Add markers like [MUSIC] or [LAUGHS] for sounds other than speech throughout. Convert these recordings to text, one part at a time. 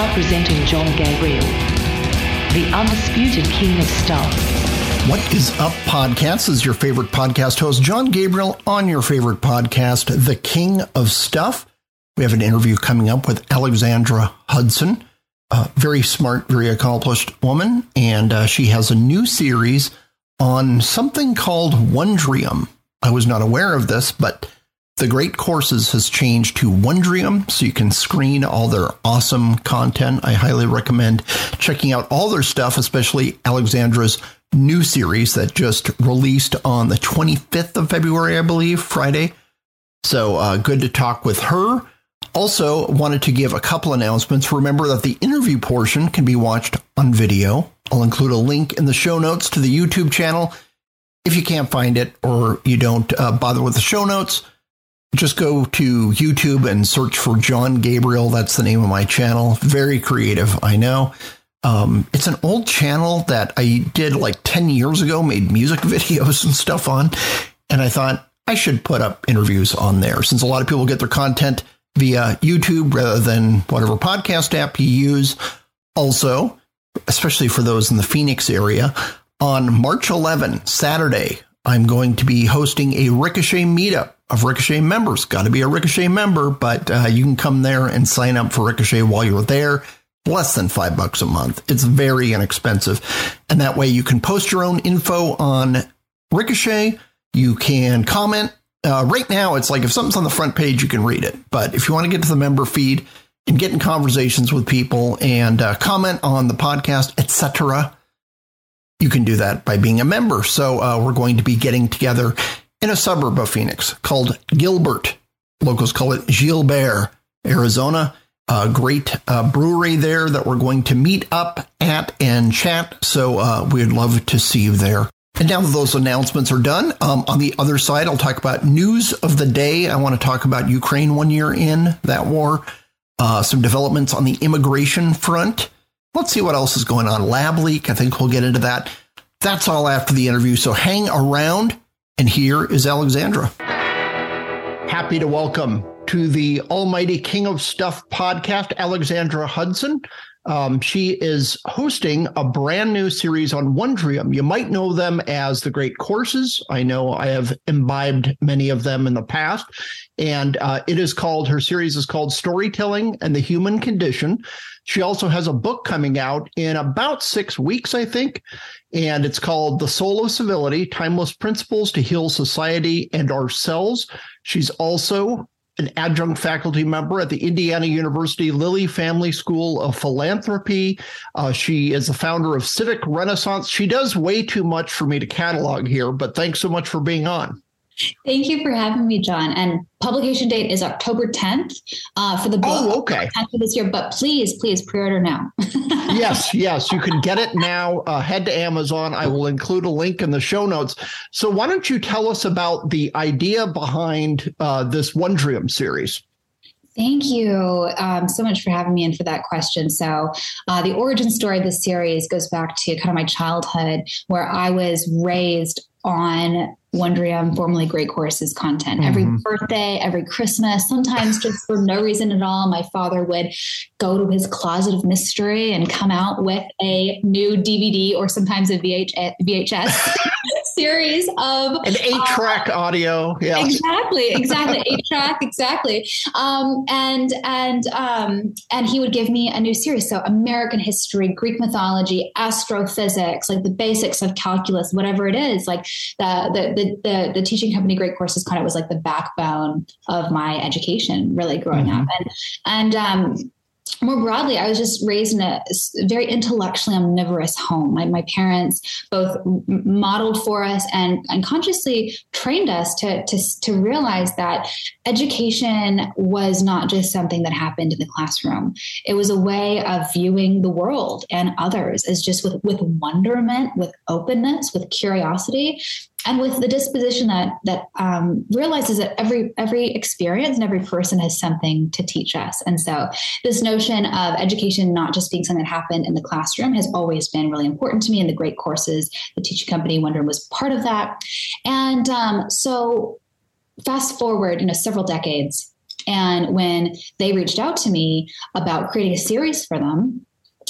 Now presenting John Gabriel, the undisputed king of stuff. What is up, podcast? This is your favorite podcast host, John Gabriel, on your favorite podcast, The King of Stuff. We have an interview coming up with Alexandra Hudson, a very smart, very accomplished woman, and uh, she has a new series on something called Wondrium. I was not aware of this, but the Great Courses has changed to Wondrium, so you can screen all their awesome content. I highly recommend checking out all their stuff, especially Alexandra's new series that just released on the 25th of February, I believe, Friday. So uh, good to talk with her. Also, wanted to give a couple announcements. Remember that the interview portion can be watched on video. I'll include a link in the show notes to the YouTube channel. If you can't find it or you don't uh, bother with the show notes, just go to YouTube and search for John Gabriel. That's the name of my channel. Very creative, I know. Um, it's an old channel that I did like 10 years ago, made music [LAUGHS] videos and stuff on. And I thought I should put up interviews on there since a lot of people get their content via YouTube rather than whatever podcast app you use. Also, especially for those in the Phoenix area, on March 11, Saturday, I'm going to be hosting a Ricochet meetup of Ricochet members. Got to be a Ricochet member, but uh, you can come there and sign up for Ricochet while you're there. Less than five bucks a month. It's very inexpensive. And that way you can post your own info on Ricochet. You can comment. Uh, right now, it's like if something's on the front page, you can read it. But if you want to get to the member feed and get in conversations with people and uh, comment on the podcast, etc., you can do that by being a member. So uh, we're going to be getting together in a suburb of Phoenix called Gilbert. Locals call it Gilbert, Arizona. A great uh, brewery there that we're going to meet up at and chat. So uh, we'd love to see you there. And now that those announcements are done, um, on the other side, I'll talk about news of the day. I want to talk about Ukraine one year in that war, uh, some developments on the immigration front. Let's see what else is going on. Lab leak, I think we'll get into that. That's all after the interview. So hang around. And here is Alexandra. Happy to welcome to the Almighty King of Stuff podcast, Alexandra Hudson. Um, she is hosting a brand new series on Wondrium. You might know them as the Great Courses. I know I have imbibed many of them in the past. And uh, it is called, her series is called Storytelling and the Human Condition. She also has a book coming out in about six weeks, I think and it's called The Soul of Civility Timeless Principles to Heal Society and Ourselves. She's also an adjunct faculty member at the Indiana University Lilly Family School of Philanthropy. Uh, she is the founder of Civic Renaissance. She does way too much for me to catalog here, but thanks so much for being on. Thank you for having me, John. And publication date is October 10th uh, for the book. Oh, okay. This year, but please, please pre-order now. [LAUGHS] yes, yes, you can get it now. Uh, head to Amazon. I will include a link in the show notes. So, why don't you tell us about the idea behind uh, this Wondrium series? Thank you um, so much for having me in for that question. So, uh, the origin story of this series goes back to kind of my childhood, where I was raised on Wondrium, formerly Great Courses content. Mm-hmm. Every birthday, every Christmas, sometimes just for no reason at all, my father would go to his closet of mystery and come out with a new DVD or sometimes a VH- VHS [LAUGHS] series of an eight track uh, audio. Yeah, exactly, exactly, [LAUGHS] eight track, exactly. Um, and and um, and he would give me a new series. So American history, Greek mythology, astrophysics, like the basics of calculus, whatever it is. Like the the the, the, the teaching company Great Courses kind of was like the backbone of my education, really growing mm-hmm. up, and and um, more broadly, I was just raised in a very intellectually omnivorous home. My, my parents both modeled for us and unconsciously trained us to, to, to realize that education was not just something that happened in the classroom. It was a way of viewing the world and others as just with, with wonderment, with openness, with curiosity, and with the disposition that that um, realizes that every every experience and every person has something to teach us. And so this notion of education not just being something that happened in the classroom has always been really important to me and the great courses. The teaching company wonder was part of that. And um, so fast forward you know several decades. And when they reached out to me about creating a series for them,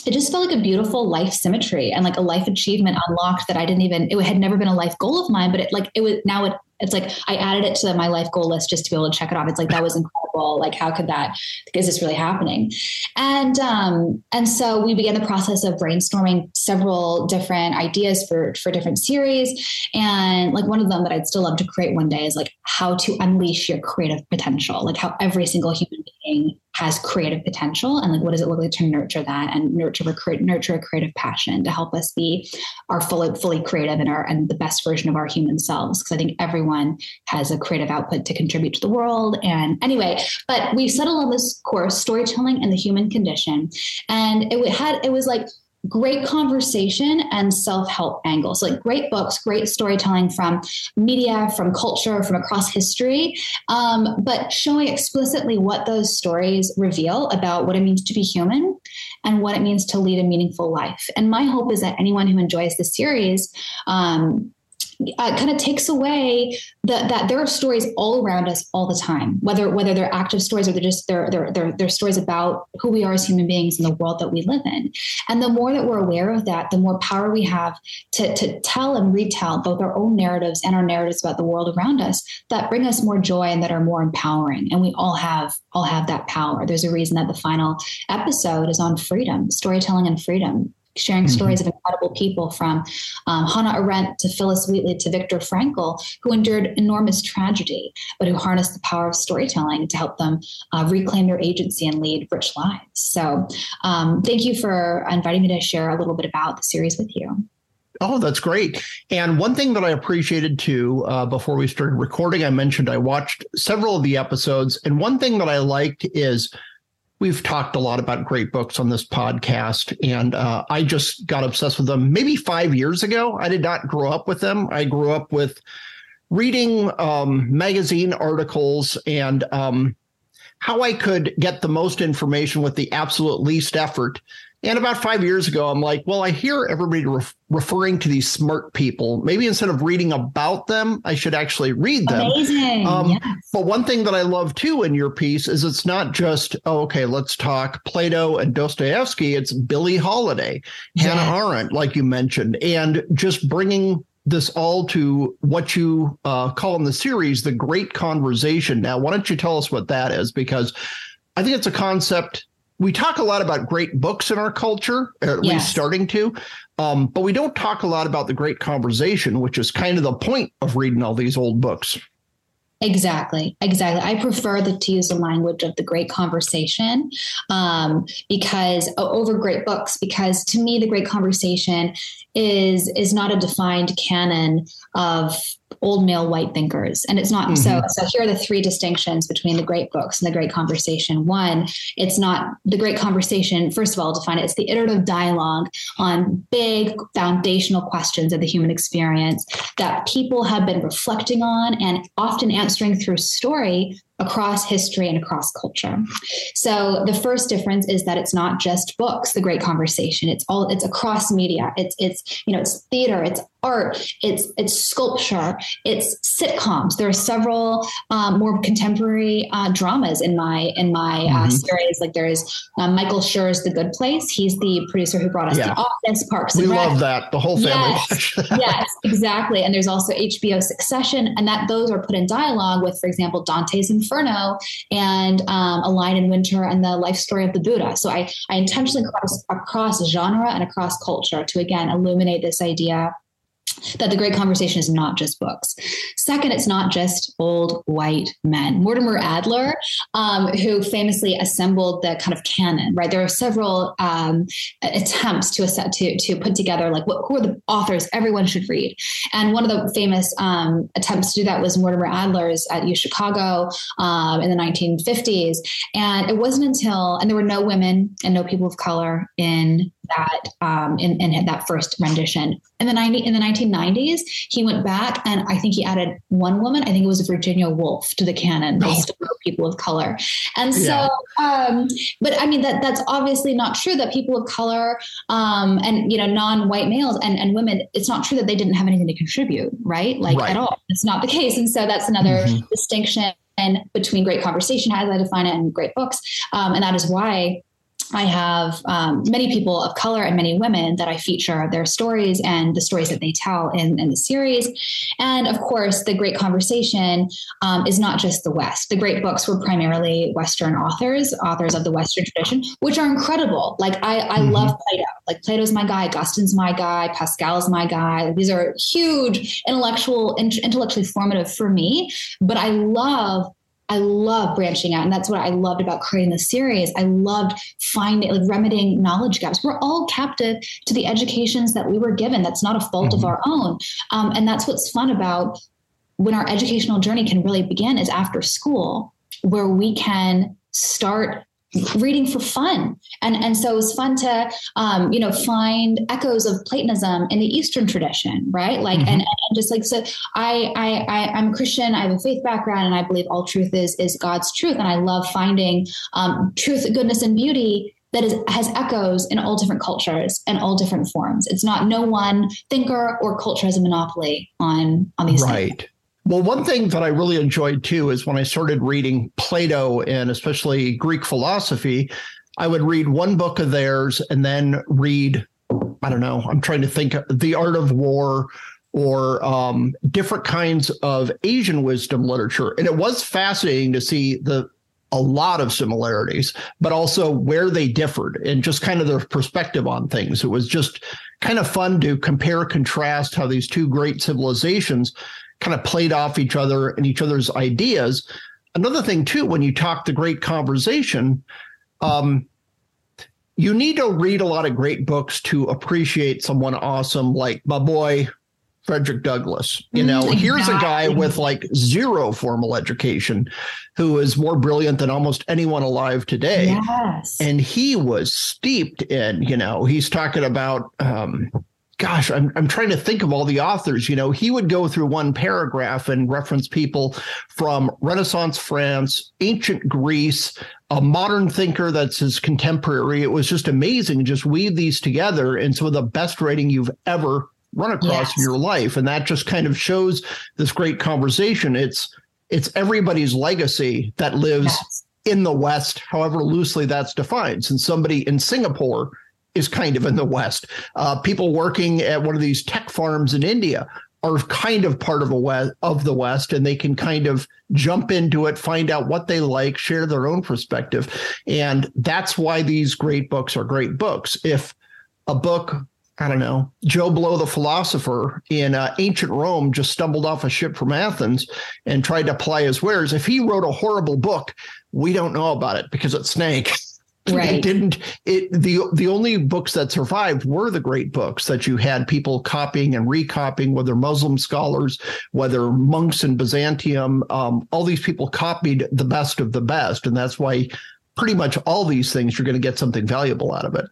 it just felt like a beautiful life symmetry and like a life achievement unlocked that I didn't even it had never been a life goal of mine, but it like it was now it it's like I added it to my life goal list just to be able to check it off. It's like that was incredible. Like how could that? Is this really happening? And um, and so we began the process of brainstorming several different ideas for for different series. And like one of them that I'd still love to create one day is like how to unleash your creative potential. Like how every single human being has creative potential and like what does it look like to nurture that and nurture a nurture a creative passion to help us be our fully fully creative and our and the best version of our human selves? Because I think everyone has a creative output to contribute to the world and anyway but we've settled on this course storytelling and the human condition and it had it was like great conversation and self-help angles like great books great storytelling from media from culture from across history um, but showing explicitly what those stories reveal about what it means to be human and what it means to lead a meaningful life. And my hope is that anyone who enjoys the series um, uh, kind of takes away that there are stories all around us all the time, whether whether they're active stories or they're just they're, they're they're they're stories about who we are as human beings in the world that we live in. And the more that we're aware of that, the more power we have to to tell and retell both our own narratives and our narratives about the world around us that bring us more joy and that are more empowering. And we all have all have that power. There's a reason that the final episode is on freedom, storytelling and freedom sharing mm-hmm. stories of incredible people from um, Hannah Arendt to Phillis Wheatley to Viktor Frankl, who endured enormous tragedy, but who harnessed the power of storytelling to help them uh, reclaim their agency and lead rich lives. So, um, thank you for inviting me to share a little bit about the series with you. Oh, that's great. And one thing that I appreciated too, uh, before we started recording, I mentioned I watched several of the episodes. And one thing that I liked is we've talked a lot about great books on this podcast, and uh, I just got obsessed with them maybe five years ago. I did not grow up with them. I grew up with reading um, magazine articles and um, how I could get the most information with the absolute least effort. And about five years ago, I'm like, well, I hear everybody ref- referring to these smart people. Maybe instead of reading about them, I should actually read them. Amazing. Um, yes. But one thing that I love too in your piece is it's not just, oh, okay, let's talk Plato and Dostoevsky. It's Billie Holiday, yes. Hannah Arendt, like you mentioned, and just bringing this all to what you uh, call in the series the great conversation. Now, why don't you tell us what that is? Because I think it's a concept we talk a lot about great books in our culture, at yes. least starting to, um, but we don't talk a lot about the great conversation, which is kind of the point of reading all these old books. Exactly, exactly. I prefer the, to use the language of the great conversation um, because over great books, because to me, the great conversation is is not a defined canon of old male white thinkers. And it's not mm-hmm. so so here are the three distinctions between the great books and the great conversation. One, it's not the great conversation, first of all, define it, it's the iterative dialogue on big foundational questions of the human experience that people have been reflecting on and often answering through story across history and across culture. So the first difference is that it's not just books, the great conversation. It's all it's across media. It's it's you know, it's theater, it's art, it's it's sculpture, it's sitcoms. There are several um, more contemporary uh, dramas in my in my uh, mm-hmm. uh, series. Like there is um, Michael Schur's The Good Place. He's the producer who brought us yeah. The Office, Parks. We and love that. The whole family. Yes, [LAUGHS] yes, exactly. And there's also HBO Succession, and that those are put in dialogue with, for example, Dante's Inferno and um, A Lion in Winter and the life story of the Buddha. So I I intentionally cross across genre and across culture to again illuminate this idea that the great conversation is not just books. Second, it's not just old white men. Mortimer Adler, um, who famously assembled the kind of canon, right? There are several um, attempts to, to to put together like what, who are the authors everyone should read. And one of the famous um, attempts to do that was Mortimer Adler's at U Chicago um, in the 1950s. And it wasn't until and there were no women and no people of color in that um, in, in that first rendition. In the 90 in the 1990s, he went back and I think he added one woman. I think it was Virginia Woolf to the canon based on people of color. And so, yeah. um, but I mean that that's obviously not true. That people of color um, and you know non-white males and, and women, it's not true that they didn't have anything to contribute, right? Like right. at all. It's not the case. And so that's another mm-hmm. distinction between great conversation, as I define it, and great books. Um, and that is why I have um, many people of color and many women that I feature their stories and the stories that they tell in, in the series. And of course, the great conversation um, is not just the West. The great books were primarily Western authors, authors of the Western tradition, which are incredible. Like I, I mm-hmm. love Plato. Like Plato's my guy, Augustine's my guy, Pascal's my guy. These are huge intellectual, intellectually formative for me. But I love I love branching out. And that's what I loved about creating the series. I loved finding, like, remedying knowledge gaps. We're all captive to the educations that we were given. That's not a fault mm-hmm. of our own. Um, and that's what's fun about when our educational journey can really begin is after school, where we can start reading for fun. And and so it was fun to um, you know find echoes of platonism in the eastern tradition right? Like mm-hmm. and, and, just like so I, I i i'm a christian i have a faith background and i believe all truth is is god's truth. And i love finding um, truth goodness and beauty that is has echoes in all different cultures and all different forms. It's not no one thinker or culture has a monopoly on on these right. things. Well, one thing that I really enjoyed too is when I started reading Plato and especially Greek philosophy, I would read one book of theirs and then read, I don't know, I'm trying to think, The Art of War or um, different kinds of Asian wisdom literature. And it was fascinating to see the a lot of similarities, but also where they differed and just kind of their perspective on things. It was just kind of fun to compare, contrast how these two great civilizations kind of played off each other and each other's ideas. Another thing, too, when you talk the great conversation, um, you need to read a lot of great books to appreciate someone awesome like my boy Frederick Douglass. You know, exactly. here's a guy with like zero formal education who is more brilliant than almost anyone alive today. Yes. And he was steeped in, you know, he's talking about um, gosh, I'm I'm trying to think of all the authors. You know, he would go through one paragraph and reference people from Renaissance France, ancient Greece, a modern thinker that's his contemporary. It was just amazing. Just weave these together in some of the best writing you've ever run across yes. in your life, and that just kind of shows this great conversation. It's it's everybody's legacy that lives. Yes. In the West, however loosely that's defined, since somebody in Singapore is kind of in the West. Uh, people working at one of these tech farms in India are kind of part of the West of the West, and they can kind of jump into it, find out what they like, share their own perspective, and that's why these great books are great books. If a book I don't know, Joe Blow the philosopher in uh, ancient Rome just stumbled off a ship from Athens and tried to apply his wares. If he wrote a horrible book, we don't know about it because it's snake. [LAUGHS] Right. It didn't it the the only books that survived were the great books that you had people copying and recopying, whether Muslim scholars, whether monks in Byzantium, um, all these people copied the best of the best. And that's why pretty much all these things you're going to get something valuable out of it.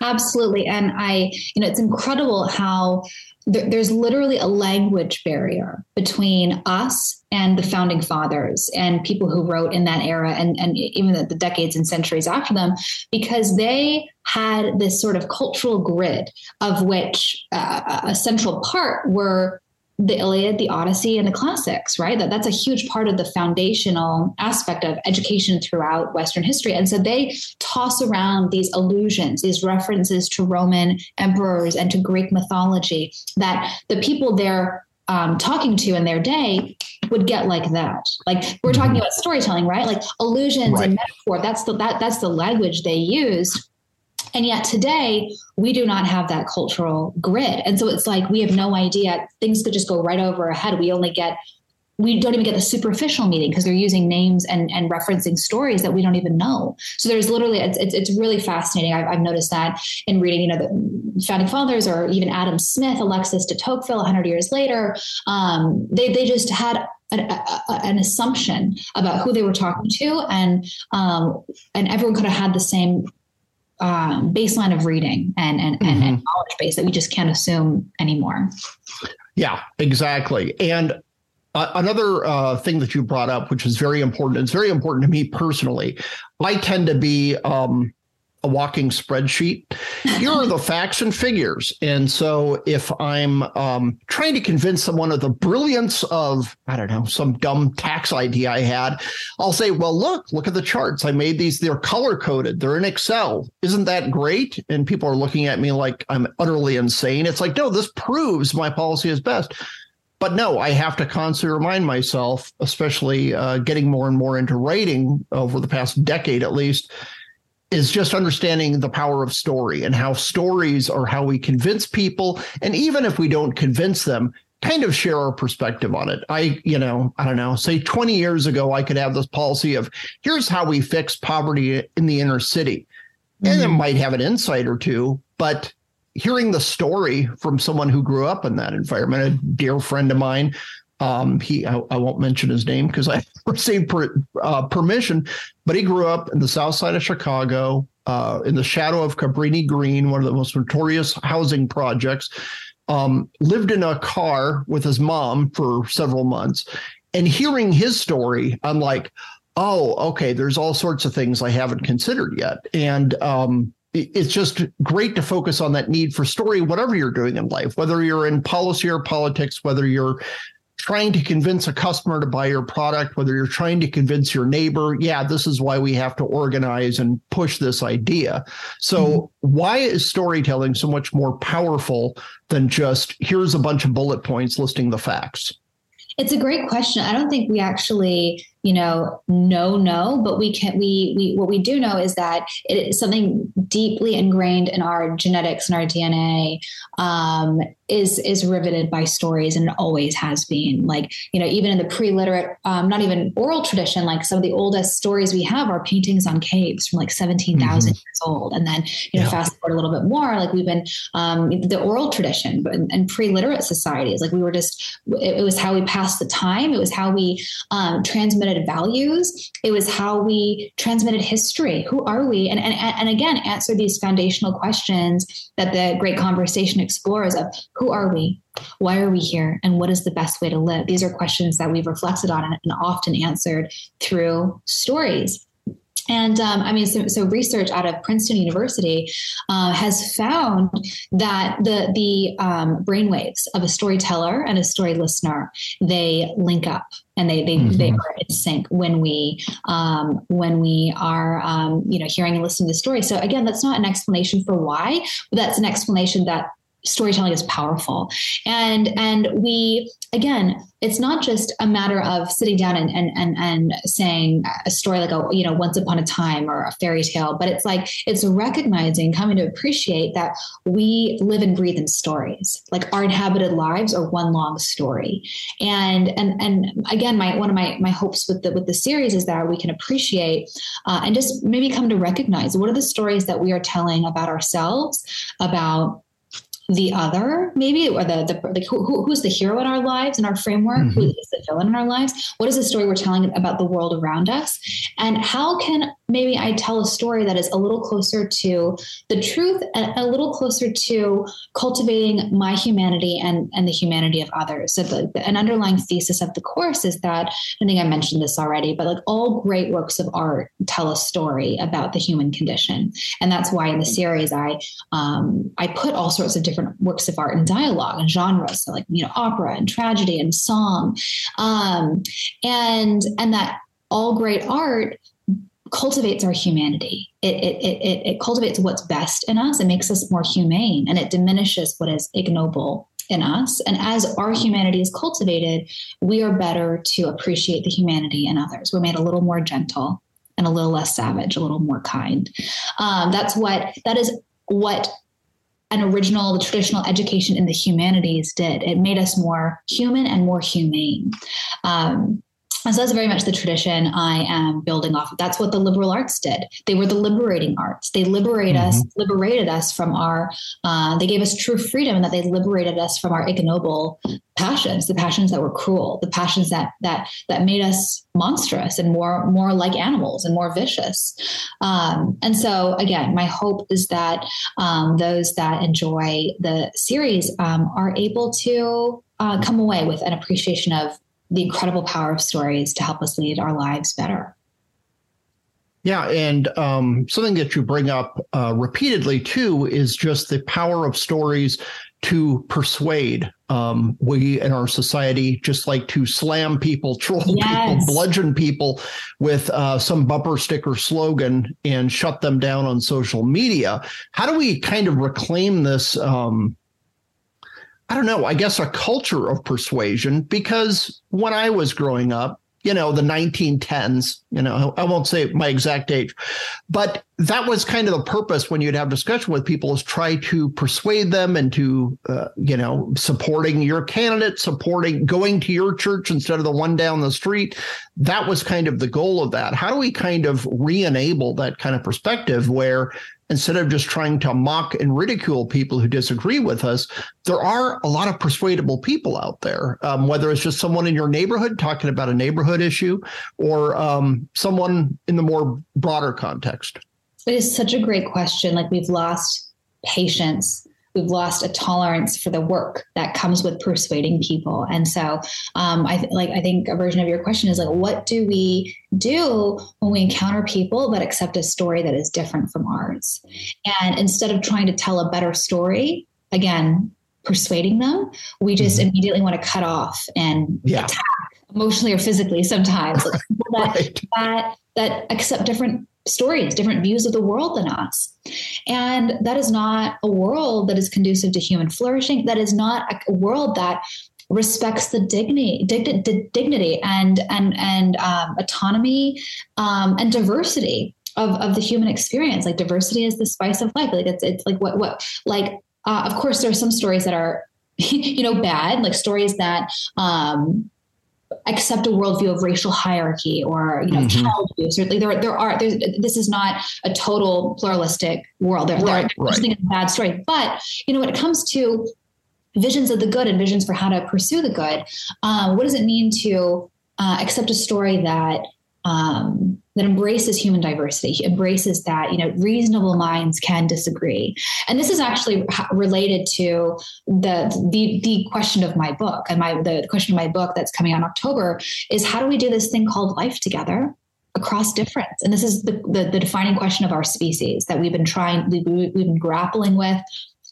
Absolutely. And I, you know, it's incredible how there's literally a language barrier between us and the founding fathers and people who wrote in that era and, and even the, the decades and centuries after them because they had this sort of cultural grid of which uh, a central part were the Iliad, the Odyssey, and the classics, right? That that's a huge part of the foundational aspect of education throughout Western history. And so they toss around these allusions, these references to Roman emperors and to Greek mythology that the people they're um, talking to in their day would get like that. Like we're talking mm-hmm. about storytelling, right? Like allusions right. and metaphor. That's the that that's the language they use and yet today, we do not have that cultural grid. And so it's like we have no idea. Things could just go right over our head. We only get we don't even get the superficial meaning because they're using names and, and referencing stories that we don't even know. So there's literally, it's, it's, it's really fascinating. I've, I've, noticed that in reading, you know, the founding fathers or even Adam Smith, Alexis de Tocqueville, 100 years later, um, they, they just had an, a, an, assumption about who they were talking to. And, um, and everyone could have had the same um, baseline of reading and and, mm-hmm. and, and knowledge base that we just can't assume anymore. Yeah, exactly. And uh, another uh, thing that you brought up, which is very important, it's very important to me personally. I tend to be um, a walking spreadsheet. Here are the facts and figures. And so if I'm um, trying to convince someone of the brilliance of, I don't know, some dumb tax idea I had, I'll say, well, look, look at the charts. I made these, they're color coded, they're in Excel. Isn't that great? And people are looking at me like I'm utterly insane. It's like, no, this proves my policy is best but no, I have to constantly remind myself, especially uh, getting more and more into writing over the past decade at least, is just understanding the power of story and how stories are how we convince people. And even if we don't convince them, kind of share our perspective on it. I, you know, I don't know, say 20 years ago, I could have this policy of here's how we fix poverty in the inner city. And mm-hmm. it might have an insight or two, but hearing the story from someone who grew up in that environment, a dear friend of mine. Um, he, I, I, won't mention his name because I [LAUGHS] received per, uh, permission, but he grew up in the south side of Chicago, uh, in the shadow of Cabrini Green, one of the most notorious housing projects. Um, lived in a car with his mom for several months, and hearing his story, I'm like, oh, okay, there's all sorts of things I haven't considered yet, and um, it's just great to focus on that need for story, whatever you're doing in life, whether you're in policy or politics, whether you're trying to convince a customer to buy your product, whether you're trying to convince your neighbor, yeah, this is why we have to organize and push this idea. So, mm-hmm. why is storytelling so much more powerful than just here's a bunch of bullet points listing the facts? It's a great question. I don't think we actually you know no no but we can we we what we do know is that it is something deeply ingrained in our genetics and our dna um, is is riveted by stories and always has been like you know even in the pre-literate um, not even oral tradition like some of the oldest stories we have are paintings on caves from like 17,000 mm-hmm. years old and then you know yeah. fast forward a little bit more like we've been um, the oral tradition and, and pre-literate societies like we were just it, it, was how we passed the time it was how we um, transmitted transmitted values. It was how we transmitted history. Who are we? And, and, and again, answer these foundational questions that the great conversation explores of who are we? Why are we here? And what is the best way to live? These are questions that we've reflected on and often answered through stories. And um, I mean, so, so, research out of Princeton University uh, has found that the the um, brainwaves of a storyteller and a story listener they link up and they they, mm-hmm. they are in sync when we um, when we are um, you know hearing and listening to the story. So again, that's not an explanation for why, but that's an explanation that storytelling is powerful. And and we again it's not just a matter of sitting down and and and, and saying a story like a you know once upon a time or a fairy tale but it's like it's recognizing coming to appreciate that we live and breathe in stories. Like our inhabited lives are one long story. And and and again my one of my my hopes with the with the series is that we can appreciate uh, and just maybe come to recognize what are the stories that we are telling about ourselves about the other maybe or the, the like who, who's the hero in our lives in our framework mm-hmm. who is the villain in our lives what is the story we're telling about the world around us and how can maybe i tell a story that is a little closer to the truth and a little closer to cultivating my humanity and and the humanity of others. So the, the, an underlying thesis of the course is that i think i mentioned this already but like all great works of art tell a story about the human condition. And that's why in the series i um, i put all sorts of different different works of art and dialogue and genres, so like you know opera and tragedy and song, um, and and that all great art cultivates our humanity. It, it, it, it cultivates what's best in us. It makes us more humane and it diminishes what is ignoble in us. And as our humanity is cultivated, we are better to appreciate the humanity in others. We're made a little more gentle and a little less savage, a little more kind. Um, that's what, that is what an original, the traditional education in the humanities did. It made us more human and more humane. Um, and so that's very much the tradition I am building off of. That's what the liberal arts did. They were the liberating arts. They liberate mm-hmm. us, liberated us from our. Uh, they gave us true freedom, and that they liberated us from our ignoble passions, the passions that were cruel, the passions that that that made us monstrous and more more like animals and more vicious. Um, and so, again, my hope is that um, those that enjoy the series um, are able to uh, come away with an appreciation of the incredible power of stories to help us lead our lives better. Yeah, and um, something that you bring up uh, repeatedly too is just the power of stories to persuade. Um, we in our society just like to slam people, [LAUGHS] troll yes. people, bludgeon people with uh, some bumper sticker slogan and shut them down on social media. How do we kind of reclaim this? Um, I don't know, I guess a culture of persuasion because when I was growing up, you know, the 1910s, you know, I won't say my exact age, but that was kind of the purpose when you'd have discussion with people is try to persuade them into, uh, you know, supporting your candidate, supporting going to your church instead of the one down the street. That was kind of the goal of that. How do we kind of re-enable that kind of perspective where instead of just trying to mock and ridicule people who disagree with us, there are a lot of persuadable people out there, um, whether it's just someone in your neighborhood talking about a neighborhood issue or um, someone in the more broader context. It is such a great question. Like we've lost patience we've lost a tolerance for the work that comes with persuading people. And so, um, I th- like I think a version of your question is like, what do we do when we encounter people that accept a story that is different from ours? And instead of trying to tell a better story, again, persuading them, we just mm-hmm. immediately want to cut off and yeah. attack emotionally or physically sometimes like [LAUGHS] that, right. that that accept different stories, different views of the world than us. And that is not a world that is conducive to human flourishing. That is not a world that respects the dignity, dig- dignity and and and um, autonomy um, and diversity of, of the human experience. Like diversity is the spice of life. Like it's it's like what what like uh, of course there are some stories that are [LAUGHS] you know bad, like stories that um, accept a worldview of racial hierarchy or you know mm-hmm. child abuse. Or, there, there are there's, this is not a total pluralistic world. There, right, there are right. A bad story, but you know when it comes to visions of the good and visions for how to pursue the good, uh, what does it mean to uh, accept a story that um, that embraces human diversity, embraces that you know reasonable minds can disagree. And this is actually related to the the the question of my book and my the question of my book that's coming out in October is how do we do this thing called life together? across difference and this is the, the, the defining question of our species that we've been trying we, we've been grappling with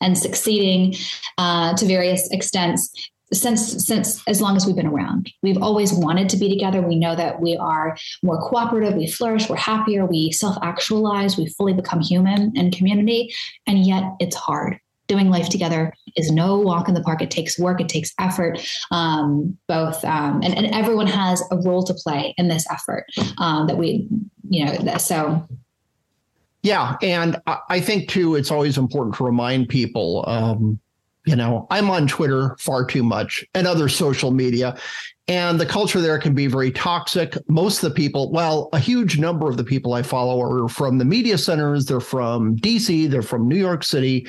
and succeeding uh, to various extents since since as long as we've been around. We've always wanted to be together. We know that we are more cooperative, we flourish, we're happier, we self-actualize, we fully become human and community, and yet it's hard. Doing life together is no walk in the park. It takes work, it takes effort, um, both, um, and, and everyone has a role to play in this effort um, that we, you know, so yeah, and I think too, it's always important to remind people um, you know, I'm on Twitter far too much and other social media, and the culture there can be very toxic. Most of the people, well, a huge number of the people I follow are from the media centers, they're from DC, they're from New York City,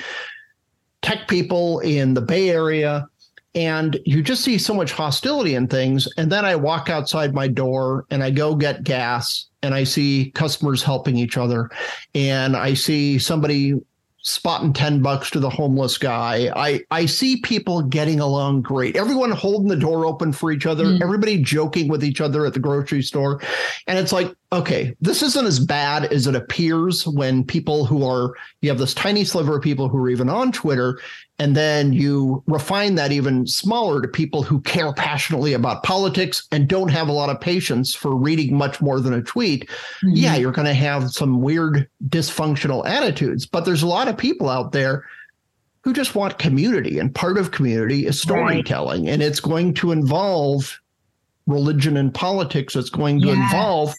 tech people in the Bay Area. And you just see so much hostility in things. And then I walk outside my door and I go get gas and I see customers helping each other. And I see somebody spotting 10 bucks to the homeless guy. I, I see people getting along great. Everyone holding the door open for each other, mm. everybody joking with each other at the grocery store. And it's like, okay, this isn't as bad as it appears when people who are, you have this tiny sliver of people who are even on Twitter and then you refine that even smaller to people who care passionately about politics and don't have a lot of patience for reading much more than a tweet. Mm-hmm. Yeah, you're going to have some weird dysfunctional attitudes. But there's a lot of people out there who just want community. And part of community is storytelling. Right. And it's going to involve religion and politics. It's going to yes. involve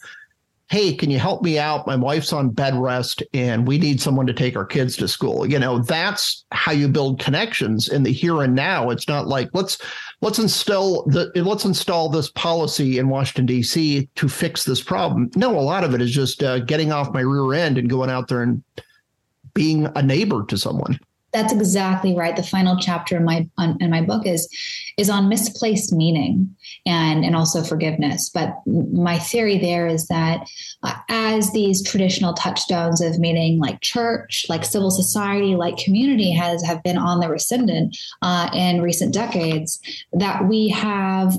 hey, can you help me out? My wife's on bed rest and we need someone to take our kids to school. You know, that's how you build connections in the here and now. It's not like let's let's install the let's install this policy in Washington D.C. to fix this problem. No, a lot of it is just uh, getting off my rear end and going out there and being a neighbor to someone. That's exactly right. The final chapter in my on, in my book is is on misplaced meaning and and also forgiveness. But my theory there is that uh, as these traditional touchstones of meaning, like church, like civil society, like community, has have been on the ascendant uh, in recent decades, that we have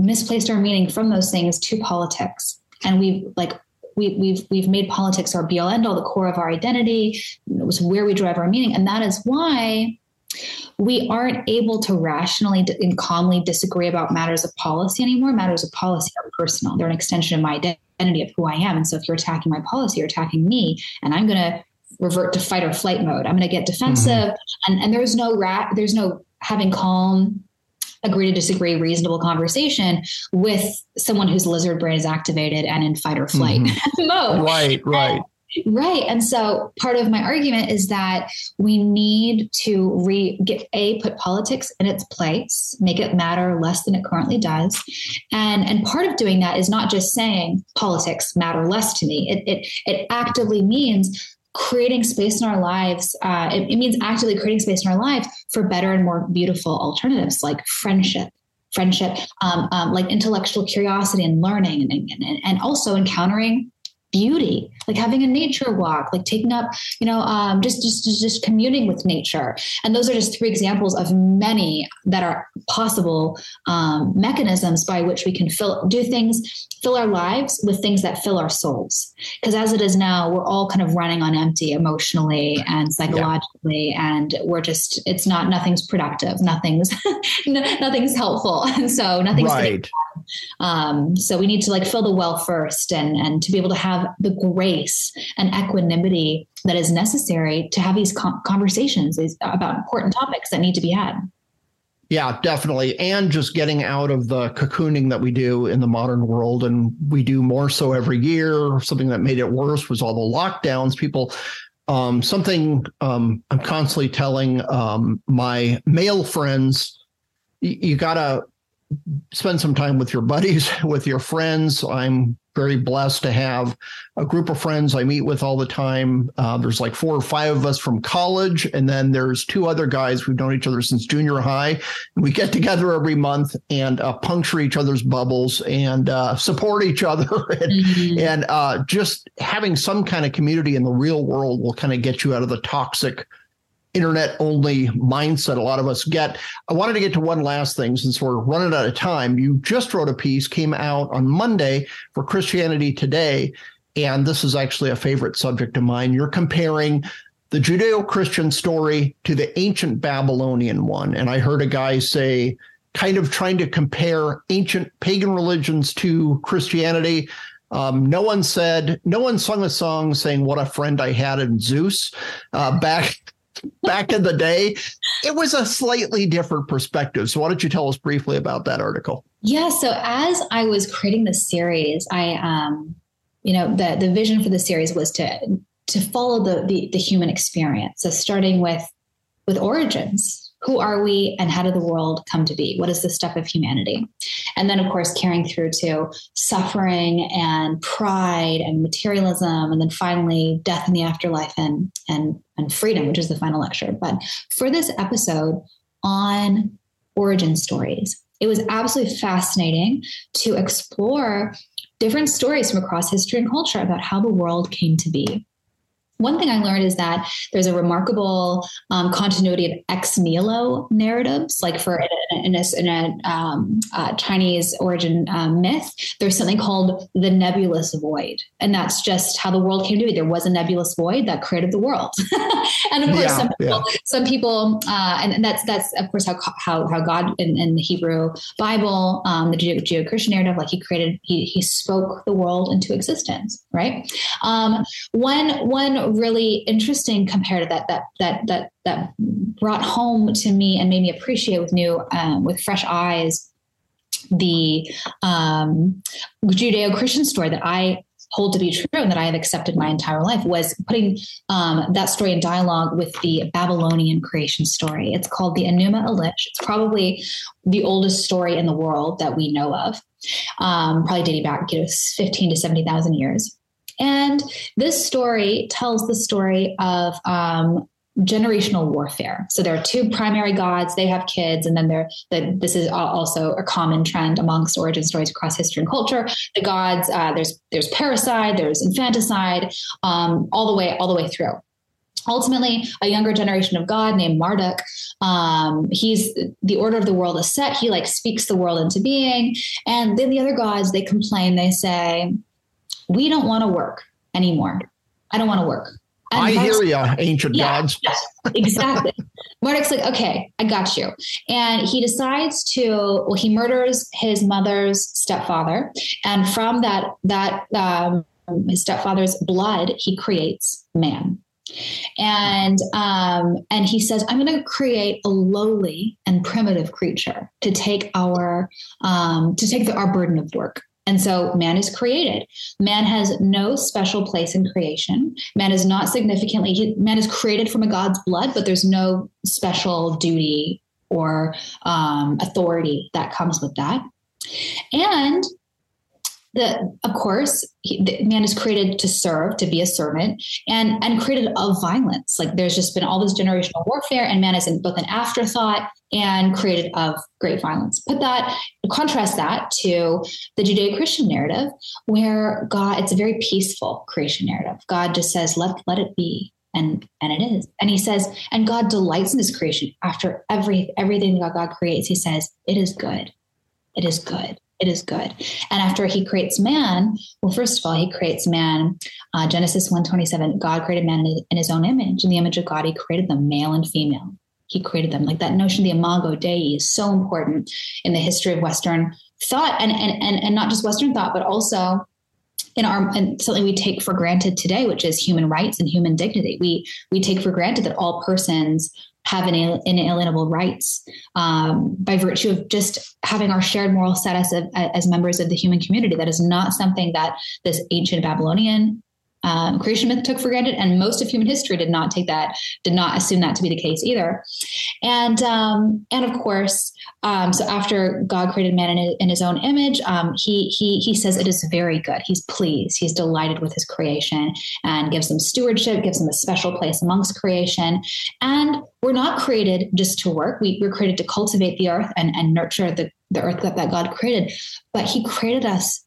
misplaced our meaning from those things to politics, and we've like we, we've we've made politics our be all end all, the core of our identity. It was where we drive our meaning, and that is why we aren't able to rationally and calmly disagree about matters of policy anymore. Matters of policy are personal; they're an extension of my identity of who I am. And so, if you're attacking my policy, you're attacking me, and I'm going to revert to fight or flight mode. I'm going to get defensive, mm-hmm. and and there's no rat, there's no having calm agree to disagree reasonable conversation with someone whose lizard brain is activated and in fight or flight mm-hmm. [LAUGHS] mode. Right, right. Right. And so part of my argument is that we need to re get a put politics in its place, make it matter less than it currently does. And and part of doing that is not just saying politics matter less to me. It it it actively means creating space in our lives. Uh, it, it means actively creating space in our lives for better and more beautiful alternatives like friendship, friendship, um, um, like intellectual curiosity and learning, and, and, and also encountering beauty like having a nature walk like taking up you know um, just just just communing with nature and those are just three examples of many that are possible um, mechanisms by which we can fill do things fill our lives with things that fill our souls because as it is now we're all kind of running on empty emotionally and psychologically yeah. and we're just it's not nothing's productive nothing's [LAUGHS] nothing's helpful and [LAUGHS] so nothing's right. Um, so we need to like fill the well first and and to be able to have the grace and equanimity that is necessary to have these conversations about important topics that need to be had. Yeah, definitely. And just getting out of the cocooning that we do in the modern world. And we do more so every year. Something that made it worse was all the lockdowns. People, um, something um, I'm constantly telling um, my male friends, you, you got to spend some time with your buddies, [LAUGHS] with your friends. I'm very blessed to have a group of friends I meet with all the time. Uh, there's like four or five of us from college, and then there's two other guys we've known each other since junior high. And we get together every month and uh, puncture each other's bubbles and uh, support each other, [LAUGHS] and, mm-hmm. and uh, just having some kind of community in the real world will kind of get you out of the toxic internet only mindset a lot of us get. I wanted to get to one last thing since we're running out of time. You just wrote a piece, came out on Monday for Christianity Today. And this is actually a favorite subject of mine. You're comparing the Judeo Christian story to the ancient Babylonian one. And I heard a guy say, kind of trying to compare ancient pagan religions to Christianity. Um, no one said, no one sung a song saying "What a friend I had in Zeus" uh, back back in the day, it was a slightly different perspective. So, why don't you tell us briefly about that article? Yeah. So, as I was creating the series, I, um, you know, the the vision for the series was to to follow the, the the human experience. So, starting with with origins, who are we and how did the world come to be? What is the stuff of humanity? And then, of course, carrying through to suffering and pride and materialism, and then finally death in the afterlife and and and freedom, which is the final lecture. But for this episode on origin stories, it was absolutely fascinating to explore different stories from across history and culture about how the world came to be. One thing I learned is that there's a remarkable um, continuity of ex nihilo narratives. Like for in a, in a um, uh, Chinese origin uh, myth, there's something called the nebulous void, and that's just how the world came to be. There was a nebulous void that created the world, [LAUGHS] and of course, yeah, some people, yeah. some people, uh, and that's that's of course how how, how God in, in the Hebrew Bible, um, the Judeo Christian narrative, like He created, He He spoke the world into existence, right? Um, one really interesting compared to that that that that that brought home to me and made me appreciate with new um, with fresh eyes the um, Judeo-Christian story that I hold to be true and that I have accepted my entire life was putting um, that story in dialogue with the Babylonian creation story. It's called the Enuma Elish. It's probably the oldest story in the world that we know of, um, probably dating back you know 15 to 70,000 years. And this story tells the story of um, generational warfare. So there are two primary gods, they have kids, and then there the, this is also a common trend amongst origin stories across history and culture. The gods, uh, there's there's parricide, there's infanticide, um, all the way all the way through. Ultimately, a younger generation of God named Marduk, um, he's the order of the world is set. He like speaks the world into being, and then the other gods they complain. They say, we don't want to work anymore. I don't want to work. And I hear you, ancient yeah, gods. exactly. [LAUGHS] Marduk's like, okay, I got you. And he decides to, well, he murders his mother's stepfather. And from that, that, um, his stepfather's blood, he creates man. And um, and he says, I'm going to create a lowly and primitive creature to take our um, to take the, our burden of work. And so man is created. Man has no special place in creation. Man is not significantly, man is created from a God's blood, but there's no special duty or um, authority that comes with that. And that of course he, man is created to serve to be a servant and and created of violence. Like there's just been all this generational warfare and man is in both an afterthought and created of great violence. Put that contrast that to the judeo-christian narrative where god it's a very peaceful creation narrative. God just says let let it be and and it is. And he says and god delights in his creation. After every everything that god creates he says it is good. It is good it is good. And after he creates man, well, first of all, he creates man. Uh, Genesis 127, God created man in his own image. In the image of God, he created them male and female. He created them. Like that notion of the imago Dei is so important in the history of Western thought and, and, and, and not just Western thought, but also in our and something we take for granted today, which is human rights and human dignity. We we take for granted that all persons have inalienable rights um, by virtue of just having our shared moral status of, as members of the human community. That is not something that this ancient Babylonian um, creation myth took for granted, and most of human history did not take that, did not assume that to be the case either. And um, and of course, um, so after God created man in his, in his own image, um, he he he says it is very good. He's pleased. He's delighted with his creation and gives them stewardship, gives them a special place amongst creation. And we're not created just to work. We, we're created to cultivate the earth and, and nurture the, the earth that, that God created. But He created us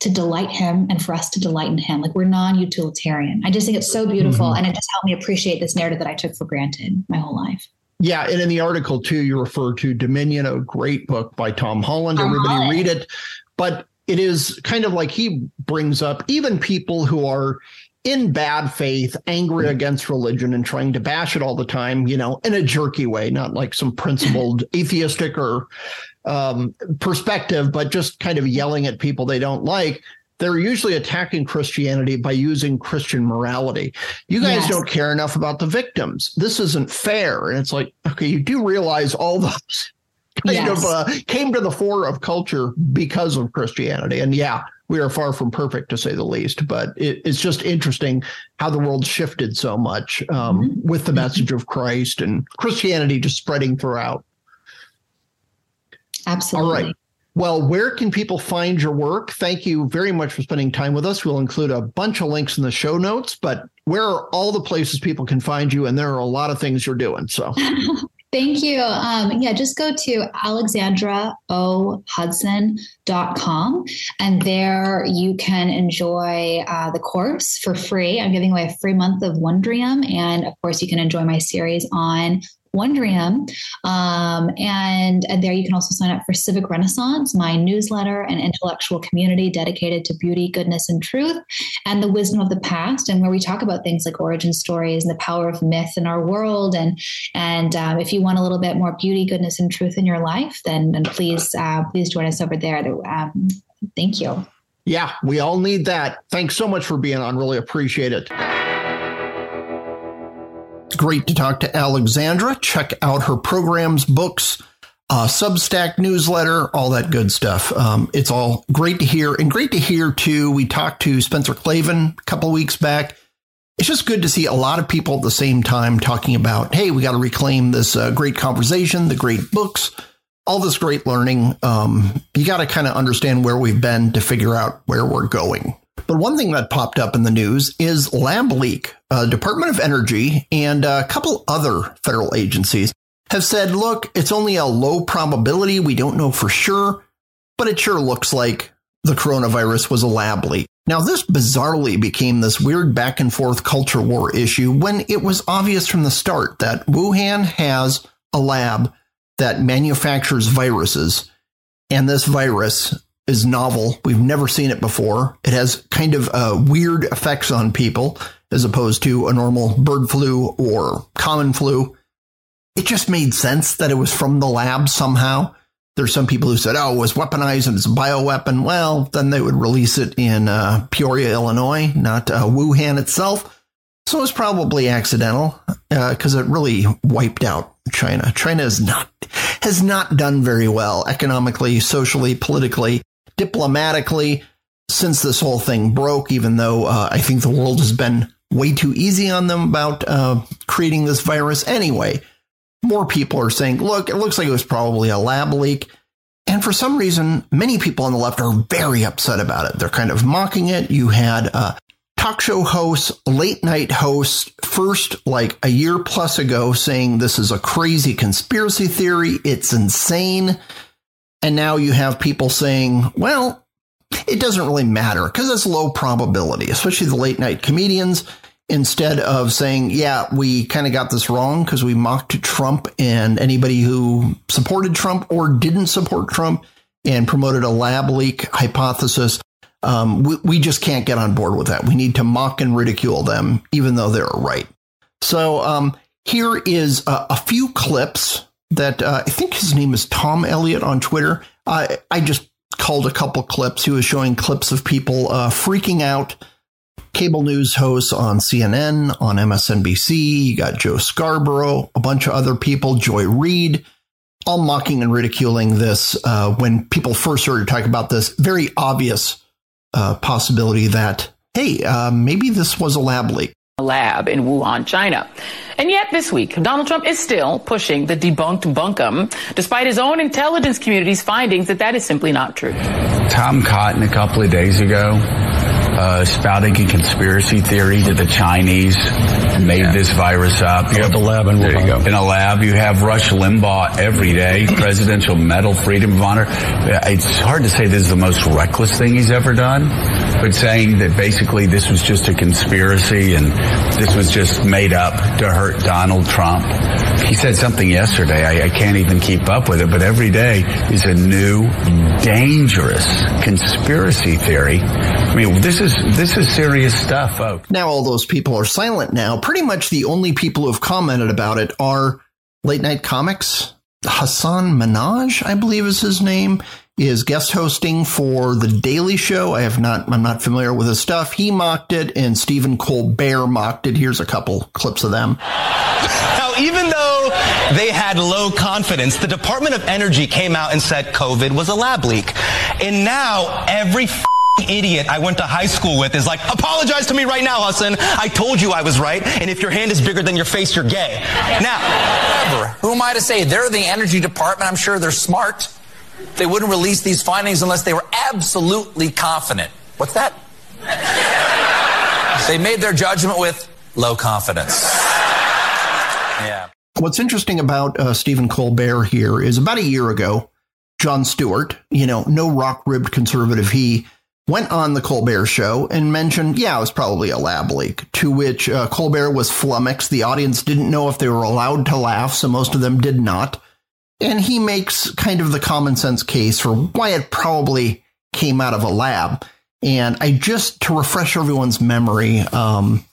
to delight him and for us to delight in him. Like we're non-utilitarian. I just think it's so beautiful. Mm-hmm. And it just helped me appreciate this narrative that I took for granted my whole life. Yeah, and in the article too, you refer to Dominion, a great book by Tom Holland. Tom Everybody Holland. read it. But it is kind of like he brings up even people who are in bad faith, angry against religion and trying to bash it all the time, you know, in a jerky way, not like some principled [LAUGHS] atheistic or um, perspective, but just kind of yelling at people they don't like. They're usually attacking Christianity by using Christian morality. You guys yes. don't care enough about the victims. This isn't fair. And it's like, okay, you do realize all those [LAUGHS] kind yes. of uh, came to the fore of culture because of Christianity. And yeah, we are far from perfect to say the least, but it, it's just interesting how the world shifted so much um, mm-hmm. with the message of Christ and Christianity just spreading throughout. Absolutely. All right. Well, where can people find your work? Thank you very much for spending time with us. We'll include a bunch of links in the show notes, but where are all the places people can find you? And there are a lot of things you're doing. So [LAUGHS] Thank you. Um, yeah, just go to alexandraohudson.com and there you can enjoy uh, the course for free. I'm giving away a free month of Wondrium. And of course, you can enjoy my series on Wondrium. Um, and, and there you can also sign up for Civic Renaissance, my newsletter and intellectual community dedicated to beauty, goodness, and truth, and the wisdom of the past, and where we talk about things like origin stories and the power of myth in our world. And and um, if you want a little bit more beauty, goodness, and truth in your life, then, then please uh, please join us over there. Um, thank you. Yeah, we all need that. Thanks so much for being on. Really appreciate it. Great to talk to Alexandra. Check out her programs, books, uh, Substack newsletter, all that good stuff. Um, it's all great to hear and great to hear too. We talked to Spencer Klavan a couple weeks back. It's just good to see a lot of people at the same time talking about, hey, we got to reclaim this uh, great conversation, the great books, all this great learning. Um, you got to kind of understand where we've been to figure out where we're going. But one thing that popped up in the news is Lab Leak. Uh, Department of Energy and a couple other federal agencies have said, look, it's only a low probability. We don't know for sure, but it sure looks like the coronavirus was a lab leak. Now, this bizarrely became this weird back and forth culture war issue when it was obvious from the start that Wuhan has a lab that manufactures viruses, and this virus is novel. We've never seen it before. It has kind of uh, weird effects on people as opposed to a normal bird flu or common flu. It just made sense that it was from the lab somehow. There's some people who said, oh, it was weaponized and it's a bioweapon. Well, then they would release it in uh, Peoria, Illinois, not uh, Wuhan itself. So it was probably accidental because uh, it really wiped out China. China has not has not done very well economically, socially, politically, diplomatically since this whole thing broke. Even though uh, I think the world has been way too easy on them about uh, creating this virus. Anyway, more people are saying, "Look, it looks like it was probably a lab leak." And for some reason, many people on the left are very upset about it. They're kind of mocking it. You had uh, talk show hosts, late night hosts, first like a year plus ago saying this is a crazy conspiracy theory, it's insane. And now you have people saying, well, it doesn't really matter because it's low probability, especially the late night comedians. Instead of saying, yeah, we kind of got this wrong because we mocked Trump and anybody who supported Trump or didn't support Trump and promoted a lab leak hypothesis um, we, we just can't get on board with that. We need to mock and ridicule them, even though they're right. So um, here is a, a, few clips that uh, I think his name is Tom Elliott on Twitter. I, I just called a couple clips. He was showing clips of people uh, freaking out. Cable news hosts on CNN, on MSNBC. You got Joe Scarborough, a bunch of other people, Joy Reid, all mocking and ridiculing this uh, when people first started talking about this very obvious uh, possibility that, hey, uh, maybe this was a lab leak. Lab in Wuhan, China. And yet this week, Donald Trump is still pushing the debunked bunkum, despite his own intelligence community's findings that that is simply not true. Tom Cotton a couple of days ago uh, spouting a conspiracy theory that the Chinese made yeah. this virus up. You have the lab in there you go. In a lab, you have Rush Limbaugh every day, [CLEARS THROAT] Presidential Medal, Freedom of Honor. It's hard to say this is the most reckless thing he's ever done, but saying that basically this was just a conspiracy and this was just made up to hurt Donald Trump. He said something yesterday. I, I can't even keep up with it, but every day is a new, dangerous conspiracy theory. I mean, this is this is serious stuff, folks. Now all those people are silent. Now, pretty much the only people who have commented about it are late night comics. Hasan Minhaj, I believe is his name, is guest hosting for the Daily Show. I have not, I'm not familiar with his stuff. He mocked it, and Stephen Colbert mocked it. Here's a couple clips of them. Now, even though they had low confidence, the Department of Energy came out and said COVID was a lab leak, and now every idiot I went to high school with is like, apologize to me right now, Hasan. I told you I was right, and if your hand is bigger than your face, you're gay. Now, who am I to say? They're the energy department. I'm sure they're smart. They wouldn't release these findings unless they were absolutely confident. What's that? they made their judgment with low confidence. Yeah. What's interesting about uh, Stephen Colbert here is about a year ago, Jon Stewart, you know, no rock ribbed conservative he, went on the Colbert show and mentioned, yeah, it was probably a lab leak, to which uh, Colbert was flummoxed. The audience didn't know if they were allowed to laugh, so most of them did not. And he makes kind of the common sense case for why it probably came out of a lab. And I just, to refresh everyone's memory, um,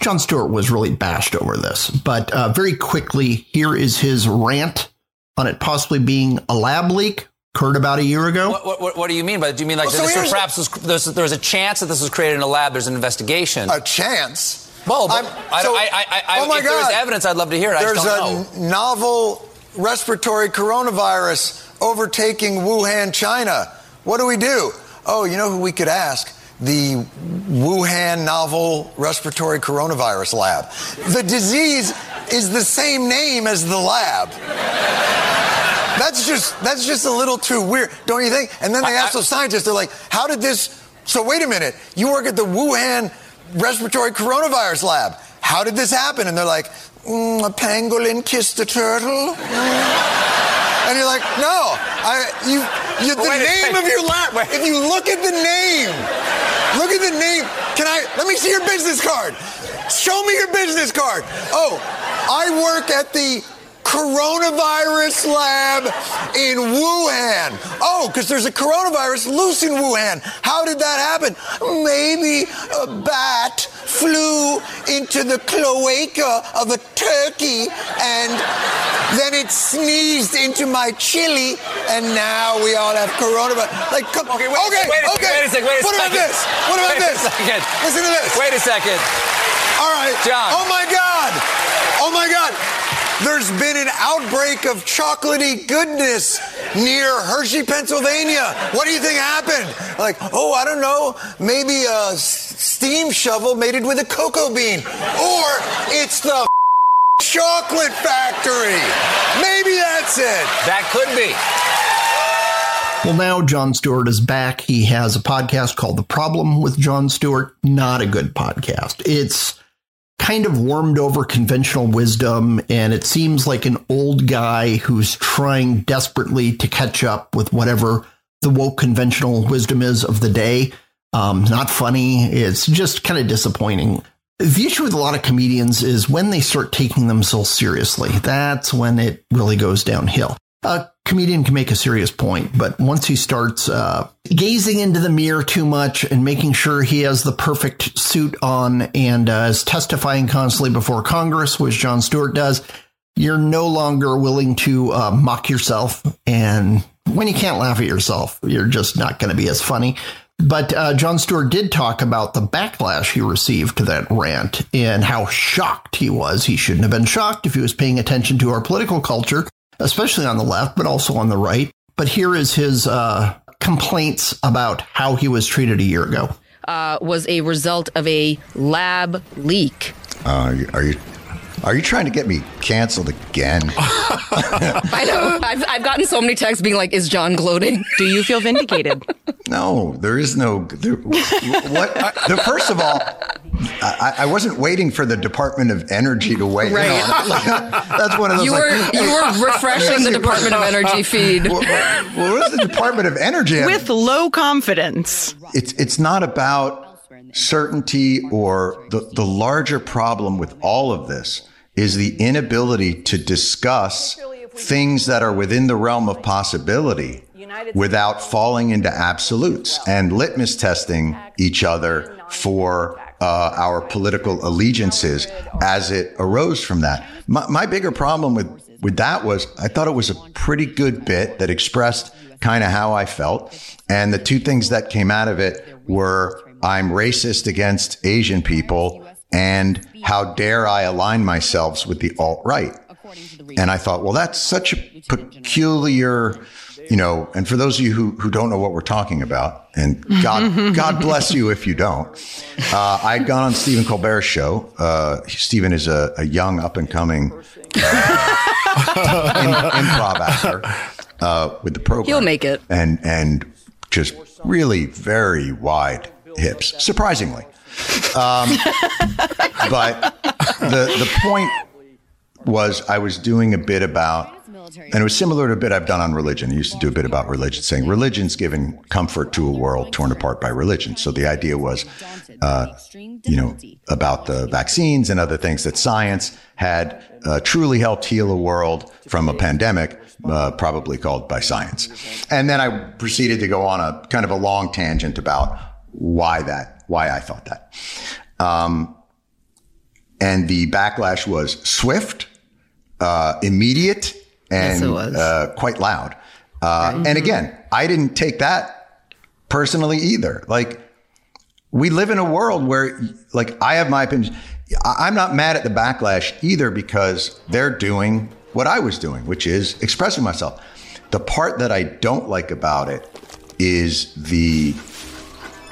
Jon Stewart was really bashed over this. But uh, very quickly, here is his rant on it possibly being a lab leak occurred about a year ago. What, what, what do you mean by that? Do you mean like well, so this perhaps was, there's, there's a chance that this was created in a lab? There's an investigation. A chance? Well, I, so, I, I, I, oh my if God. there's evidence, I'd love to hear it. There's a know. novel respiratory coronavirus overtaking Wuhan, China. What do we do? Oh, you know who we could ask? The Wuhan novel respiratory coronavirus lab. The disease is the same name as the lab. That's just that's just a little too weird, don't you think? And then they ask the scientists, they're like, "How did this?" So wait a minute, you work at the Wuhan respiratory coronavirus lab. How did this happen? And they're like, mm, "A pangolin kissed a turtle." [LAUGHS] And you're like, "No, I you, you the name of your lab. Wait. If you look at the name, look at the name. Can I? Let me see your business card. Show me your business card. Oh, I work at the coronavirus lab in Wuhan. Oh, because there's a coronavirus loose in Wuhan. How did that happen? Maybe a bat flew into the cloaca of a turkey and then it sneezed into my chili and now we all have coronavirus. Like, come, Okay, wait, okay, wait, okay. wait a second, wait a what about this? What about Wait a this? second. Listen to this. Wait a second. All right. Jon. Oh my God. Oh my God. There's been an outbreak of chocolatey goodness near Hershey, Pennsylvania. What do you think happened? Like, oh, I don't know. Maybe a s- steam shovel mated with a cocoa bean. Or it's the chocolate factory. Maybe that's it. That could be. Well, now Jon Stewart is back. He has a podcast called The Problem with Jon Stewart. Not a good podcast. It's kind of warmed over conventional wisdom, and it seems like an old guy who's trying desperately to catch up with whatever the woke conventional wisdom is of the day. Um, not funny. It's just kind of disappointing. The issue with a lot of comedians is when they start taking themselves seriously. That's when it really goes downhill. Comedian can make a serious point, but once he starts uh, gazing into the mirror too much and making sure he has the perfect suit on and uh, is testifying constantly before Congress, which Jon Stewart does, you're no longer willing to uh, mock yourself. And when you can't laugh at yourself, you're just not going to be as funny. But uh, Jon Stewart did talk about the backlash he received to that rant and how shocked he was. He shouldn't have been shocked if he was paying attention to our political culture, especially on the left, but also on the right. But here is his uh, complaints about how he was treated a year ago. uh, was a result of a lab leak. Uh, are you are you trying to get me canceled again? [LAUGHS] I know. I've, I've gotten so many texts being like, "Is Jon gloating?" Do you feel vindicated? No, there is no. There, what? The, first of all, I, I wasn't waiting for the Department of Energy to weigh Right. in on it. Like, [LAUGHS] that's one of those. You like, were you were refreshing the Department of Energy feed. What, what, what is the Department of Energy? With low confidence. it's it's not about certainty or the the larger problem with all of this is the inability to discuss things that are within the realm of possibility without falling into absolutes and litmus testing each other for uh, our political allegiances as it arose from that. My, my bigger problem with with that was I thought it was a pretty good bit that expressed kind of how I felt, and the two things that came out of it were I'm racist against Asian people and how dare I align myself with the alt right. And I thought, well, that's such a peculiar, you know, and for those of you who, who don't know what we're talking about, and God, [LAUGHS] God bless you if you don't, uh, I'd gone on Stephen Colbert's show. Uh, Stephen is a, a young, up and coming uh, improv actor uh, with the program. He'll make it. And, and just really very wide hips, surprisingly. Um, but the, the point was I was doing a bit about, and it was similar to a bit I've done on religion. I used to do a bit about religion, saying religion's giving comfort to a world torn apart by religion. So the idea was, uh, you know, about the vaccines and other things that science had uh, truly helped heal a world from a pandemic, uh, probably called by science. And then I proceeded to go on a kind of a long tangent about why that, why I thought that. Um, and the backlash was swift, uh, immediate, and Yes. Uh, quite loud. Uh, And again, I didn't take that personally either. Like, we live in a world where, like, I have my opinion. I'm not mad at the backlash either because they're doing what I was doing, which is expressing myself. The part that I don't like about it is the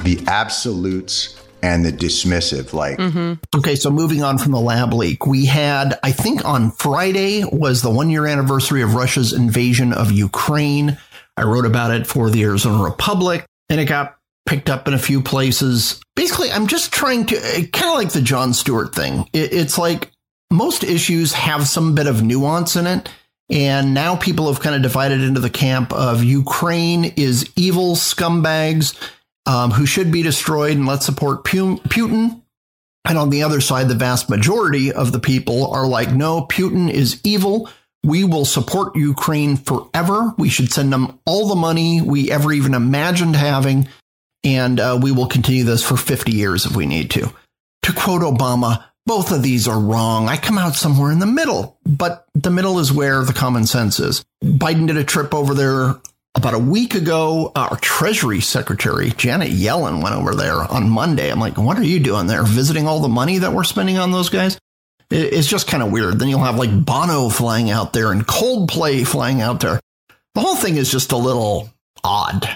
the absolutes and the dismissive. Like, mm-hmm. Okay, so moving on from the lab leak, we had, I think on Friday was the one year anniversary of Russia's invasion of Ukraine. I wrote about it for the Arizona Republic and it got picked up in a few places. Basically, I'm just trying to, eh, kind of like the Jon Stewart thing. It, it's like most issues have some bit of nuance in it. And now people have kind of divided into the camp of Ukraine is evil scumbags um, who should be destroyed and let's support Putin. And on the other side, the vast majority of the people are like, no, Putin is evil. We will support Ukraine forever. We should send them all the money we ever even imagined having. And uh, we will continue this for 50 years if we need to. To quote Obama, both of these are wrong. I come out somewhere in the middle, but the middle is where the common sense is. Biden did a trip over there about a week ago. Uh, our Treasury Secretary, Janet Yellen, went over there on Monday. I'm like, what are you doing there? Visiting all the money that we're spending on those guys? It's just kind of weird. Then you'll have like Bono flying out there and Coldplay flying out there. The whole thing is just a little odd.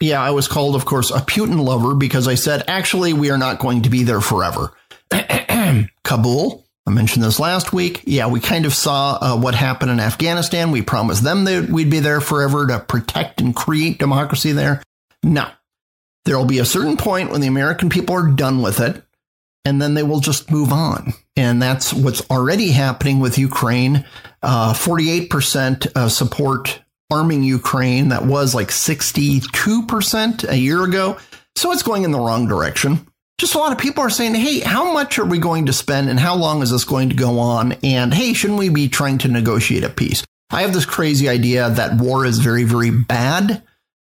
Yeah, I was called, of course, a Putin lover because I said, actually, we are not going to be there forever. [CLEARS THROAT] Kabul, I mentioned this last week. Yeah, we kind of saw uh, what happened in Afghanistan. We promised them that we'd be there forever to protect and create democracy there. No. There will be a certain point when the American people are done with it, and then they will just move on. And that's what's already happening with Ukraine. Uh, 48% uh, support arming Ukraine. That was like 62% a year ago. So it's going in the wrong direction. Just a lot of people are saying, hey, how much are we going to spend and how long is this going to go on? And hey, shouldn't we be trying to negotiate a peace? I have this crazy idea that war is very, very bad.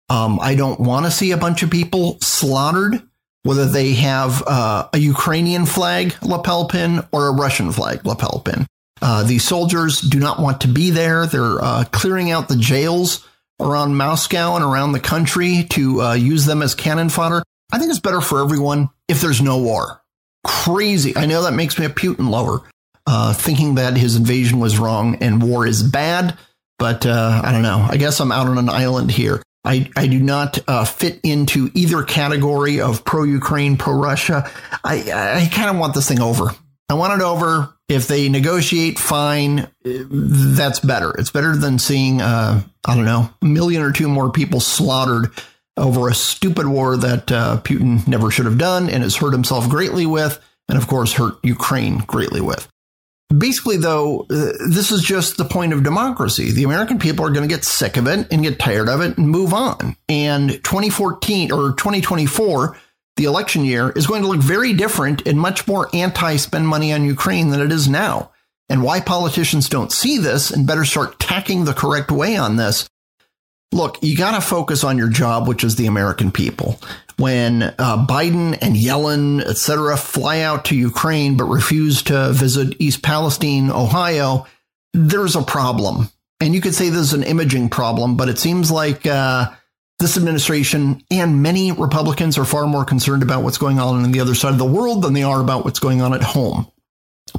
Um, I don't want to see a bunch of people slaughtered whether they have uh, a Ukrainian flag lapel pin or a Russian flag lapel pin. Uh, the soldiers do not want to be there. They're uh, clearing out the jails around Moscow and around the country to uh, use them as cannon fodder. I think it's better for everyone if there's no war. Crazy. I know that makes me a Putin lover, uh, thinking that his invasion was wrong and war is bad. But uh, I don't know. I guess I'm out on an island here. I, I do not uh, fit into either category of pro Ukraine, pro Russia. I, I kind of want this thing over. I want it over. If they negotiate, fine. That's better. It's better than seeing, uh, I don't know, a million or two more people slaughtered over a stupid war that uh, Putin never should have done and has hurt himself greatly with, and of course, hurt Ukraine greatly with. Basically, though, uh, this is just the point of democracy. The American people are going to get sick of it and get tired of it and move on. And 2014 or 2024, the election year, is going to look very different and much more anti spend money on Ukraine than it is now. And why politicians don't see this and better start tacking the correct way on this look, you got to focus on your job, which is the American people. When uh, Biden and Yellen, et cetera, fly out to Ukraine but refuse to visit East Palestine, Ohio, there's a problem. And you could say this is an imaging problem, but it seems like uh, this administration and many Republicans are far more concerned about what's going on on the other side of the world than they are about what's going on at home.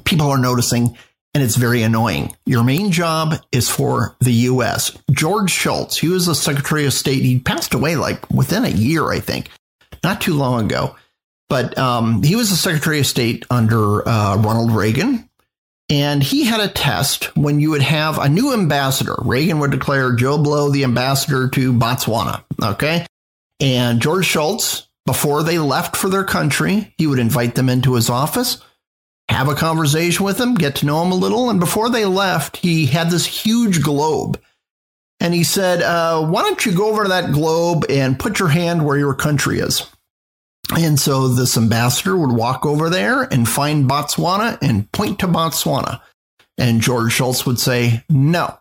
People are noticing and it's very annoying. Your main job is for the U.S. George Shultz, he was the Secretary of State. He passed away like within a year, I think, not too long ago. But um, he was the Secretary of State under uh, Ronald Reagan. And he had a test when you would have a new ambassador. Reagan would declare Joe Blow the ambassador to Botswana. Okay. And George Shultz, before they left for their country, he would invite them into his office have a conversation with him, get to know him a little. And before they left, he had this huge globe. And he said, uh, Why don't you go over to that globe and put your hand where your country is? And so this ambassador would walk over there and find Botswana and point to Botswana. And George Shultz would say, No.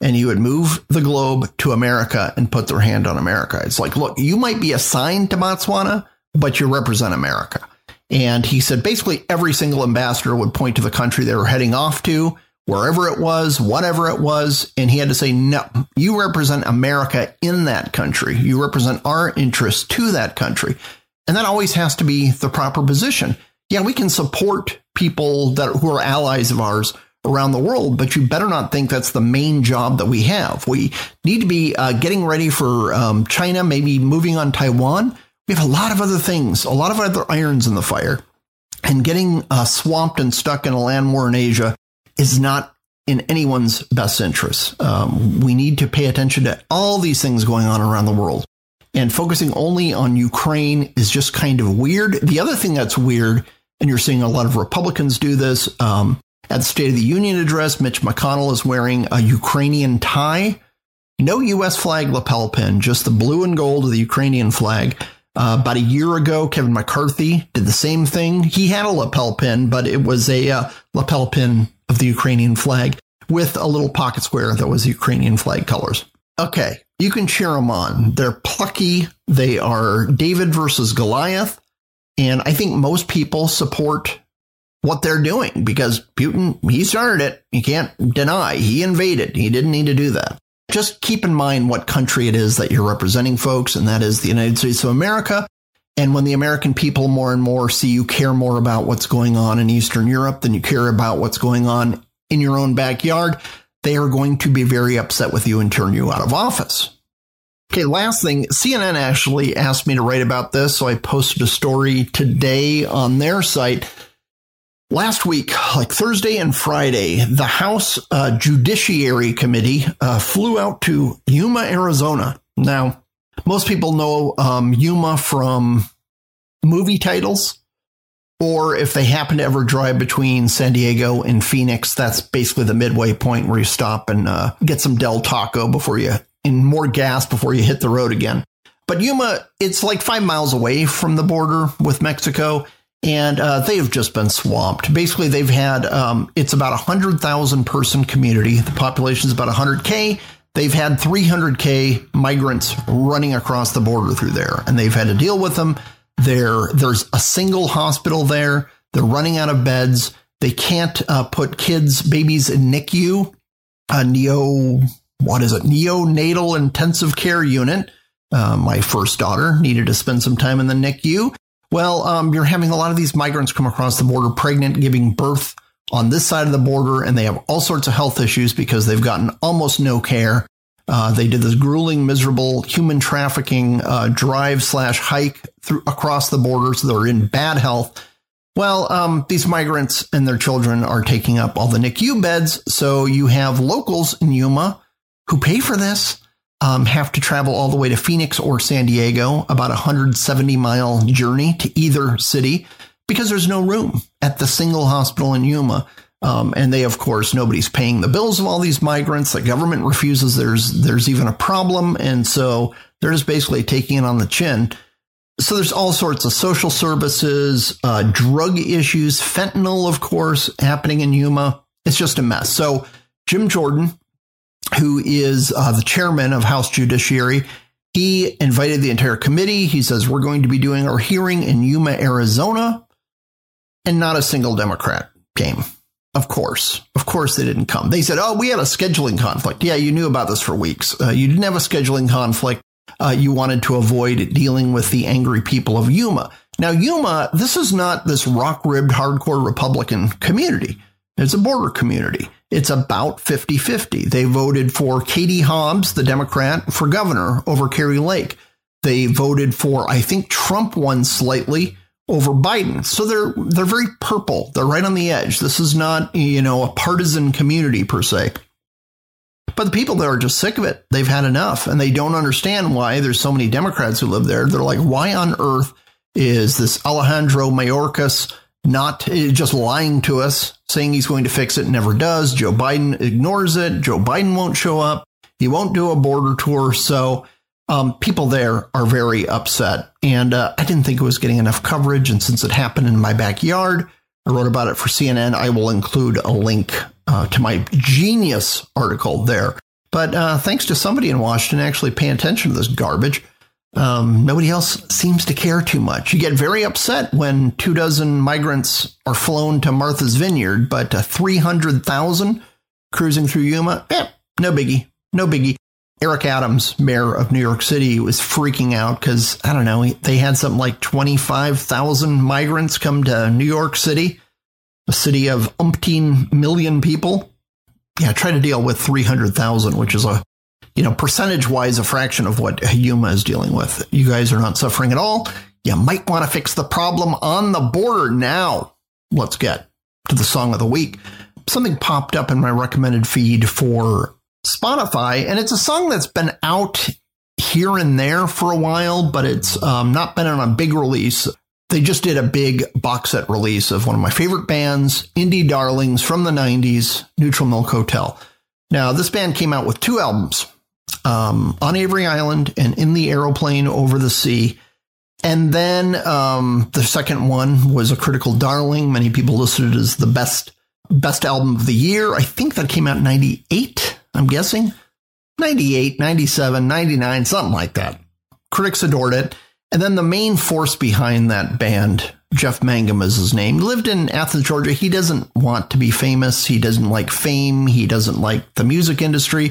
And he would move the globe to America and put their hand on America. It's like, look, you might be assigned to Botswana, but you represent America. And he said basically every single ambassador would point to the country they were heading off to, wherever it was, whatever it was. And he had to say, no, you represent America in that country. You represent our interests to that country. And that always has to be the proper position. Yeah, we can support people that who are allies of ours around the world, but you better not think that's the main job that we have. We need to be uh, getting ready for um, China, maybe moving on Taiwan we have a lot of other things, a lot of other irons in the fire. And getting uh, swamped and stuck in a land war in Asia is not in anyone's best interest. Um, we need to pay attention to all these things going on around the world. And focusing only on Ukraine is just kind of weird. The other thing that's weird, and you're seeing a lot of Republicans do this, um, at the State of the Union address, Mitch McConnell is wearing a Ukrainian tie. No U.S. flag lapel pin, just the blue and gold of the Ukrainian flag. Uh, about a year ago, Kevin McCarthy did the same thing. He had a lapel pin, but it was a uh, lapel pin of the Ukrainian flag. with a little pocket square that was Ukrainian flag colors. Okay, you can cheer them on. They're plucky. They are David versus Goliath. And I think most people support what they're doing because Putin, he started it. You can't deny he invaded. He didn't need to do that. Just keep in mind what country it is that you're representing, folks, and that is the United States of America. And when the American people more and more see you care more about what's going on in Eastern Europe than you care about what's going on in your own backyard, they are going to be very upset with you and turn you out of office. Okay, last thing, CNN actually asked me to write about this, so I posted a story today on their site. Last week, like Thursday and Friday, the House uh, Judiciary Committee uh, flew out to Yuma, Arizona. Now, most people know um, Yuma from movie titles, or if they happen to ever drive between San Diego and Phoenix, that's basically the midway point where you stop and uh, get some Del Taco before you, and more gas before you hit the road again. But Yuma, it's like five miles away from the border with Mexico, and uh, they have just been swamped. Basically, they've had um, it's about a hundred thousand person community. The population is about hundred k. They've had 300k migrants running across the border through there, and they've had to deal with them. There, there's a single hospital there. They're running out of beds. They can't uh, put kids, babies in NICU, a neo, what is it, neonatal intensive care unit. Uh, my first daughter needed to spend some time in the NICU. Well, um, you're having a lot of these migrants come across the border pregnant, giving birth on this side of the border, and they have all sorts of health issues because they've gotten almost no care. Uh, they did this grueling, miserable human trafficking uh, drive slash hike through across the border, so they're in bad health. Well, um, these migrants and their children are taking up all the NICU beds, so you have locals in Yuma who pay for this um, have to travel all the way to Phoenix or San Diego, about a 170 mile journey to either city because there's no room at the single hospital in Yuma. Um, and they, of course, nobody's paying the bills of all these migrants. The government refuses there's there's even a problem, and so they're just basically taking it on the chin. So there's all sorts of social services, uh, drug issues, fentanyl, of course, happening in Yuma. It's just a mess. So Jim Jordan, who is uh, the chairman of House Judiciary, he invited the entire committee. He says, We're going to be doing our hearing in Yuma, Arizona, and not a single Democrat came. Of course. Of course, they didn't come. They said, Oh, we had a scheduling conflict. Yeah, you knew about this for weeks. Uh, you didn't have a scheduling conflict. Uh, you wanted to avoid dealing with the angry people of Yuma. Now, Yuma, this is not this rock ribbed hardcore Republican community. It's a border community. It's about 50 50. They voted for Katie Hobbs, the Democrat, for governor over Kari Lake. They voted for, I think Trump won slightly over Biden. So they're they're very purple. They're right on the edge. This is not, you know, a partisan community per se. But the people there are just sick of it. They've had enough and they don't understand why there's so many Democrats who live there. They're like, why on earth is this Alejandro Mayorkas not just lying to us, saying he's going to fix it, never does. Joe Biden ignores it. Joe Biden won't show up. He won't do a border tour. So um, people there are very upset. And uh, I didn't think it was getting enough coverage. And since it happened in my backyard, I wrote about it for CNN. I will include a link uh, to my genius article there. But uh, thanks to somebody in Washington actually paying attention to this garbage, um, nobody else seems to care too much. You get very upset when two dozen migrants are flown to Martha's Vineyard, but uh, 300,000 cruising through Yuma, eh, no biggie, no biggie. Eric Adams, mayor of New York City, was freaking out because, I don't know, they had something like 25,000 migrants come to New York City, a city of umpteen million people. Yeah, try to deal with 300,000, which is a, you know, percentage wise, a fraction of what Yuma is dealing with. You guys are not suffering at all. You might want to fix the problem on the border now. Let's get to the song of the week. Something popped up in my recommended feed for Spotify, and it's a song that's been out here and there for a while, but it's um, not been on a big release. They just did a big box set release of one of my favorite bands, Indie Darlings from the 90s, Neutral Milk Hotel. Now, this band came out with two albums um, on Avery Island and In the Aeroplane Over the Sea. And then um, the second one was a critical darling. Many people listed it as the best best album of the year. I think that came out in 98, I'm guessing. 98, 97, 99, something like that. Critics adored it. And then the main force behind that band, Jeff Mangum is his name, lived in Athens, Georgia. He doesn't want to be famous. He doesn't like fame. He doesn't like the music industry.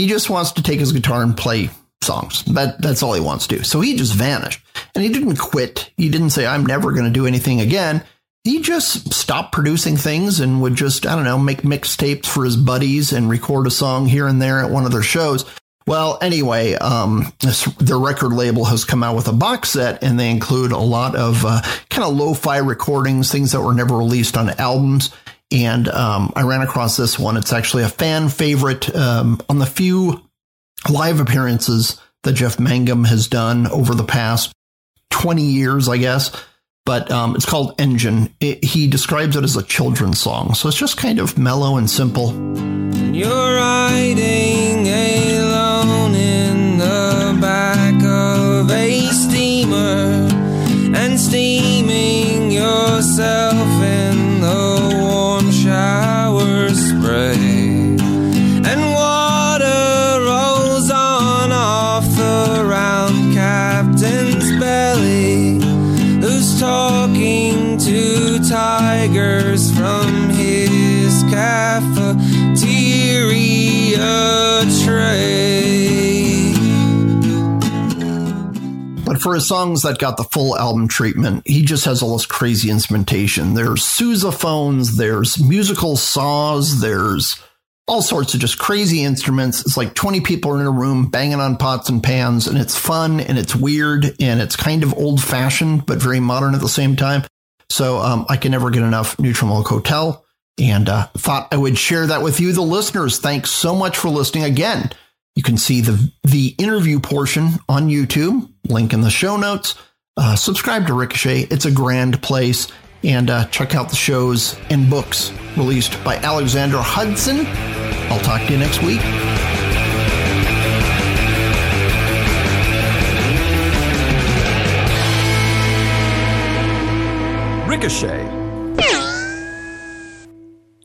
He just wants to take his guitar and play songs. That, that's all he wants to do. So he just vanished. And he didn't quit. He didn't say, I'm never going to do anything again. He just stopped producing things and would just, I don't know, make mixtapes for his buddies and record a song here and there at one of their shows. Well, anyway, um, this, their record label has come out with a box set, and they include a lot of uh, kind of lo-fi recordings, things that were never released on albums. And um, I ran across this one. It's actually a fan favorite um, on the few live appearances that Jeff Mangum has done over the past 20 years, I guess. But um, it's called Engine. It, he describes it as a children's song. So it's just kind of mellow and simple. You're riding alone in the back of a steamer and steaming yourself But for his songs that got the full album treatment, he just has all this crazy instrumentation. There's sousaphones, there's musical saws, there's all sorts of just crazy instruments. It's like 20 people are in a room banging on pots and pans, and it's fun and it's weird and it's kind of old fashioned, but very modern at the same time. So um, I can never get enough Neutral Milk Hotel and uh, thought I would share that with you, the listeners. Thanks so much for listening again. You can see the the interview portion on YouTube. Link in the show notes. Uh, subscribe to Ricochet. It's a grand place. And uh, check out the shows and books released by Alexandra Hudson. I'll talk to you next week. Ricochet.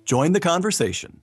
Join the conversation.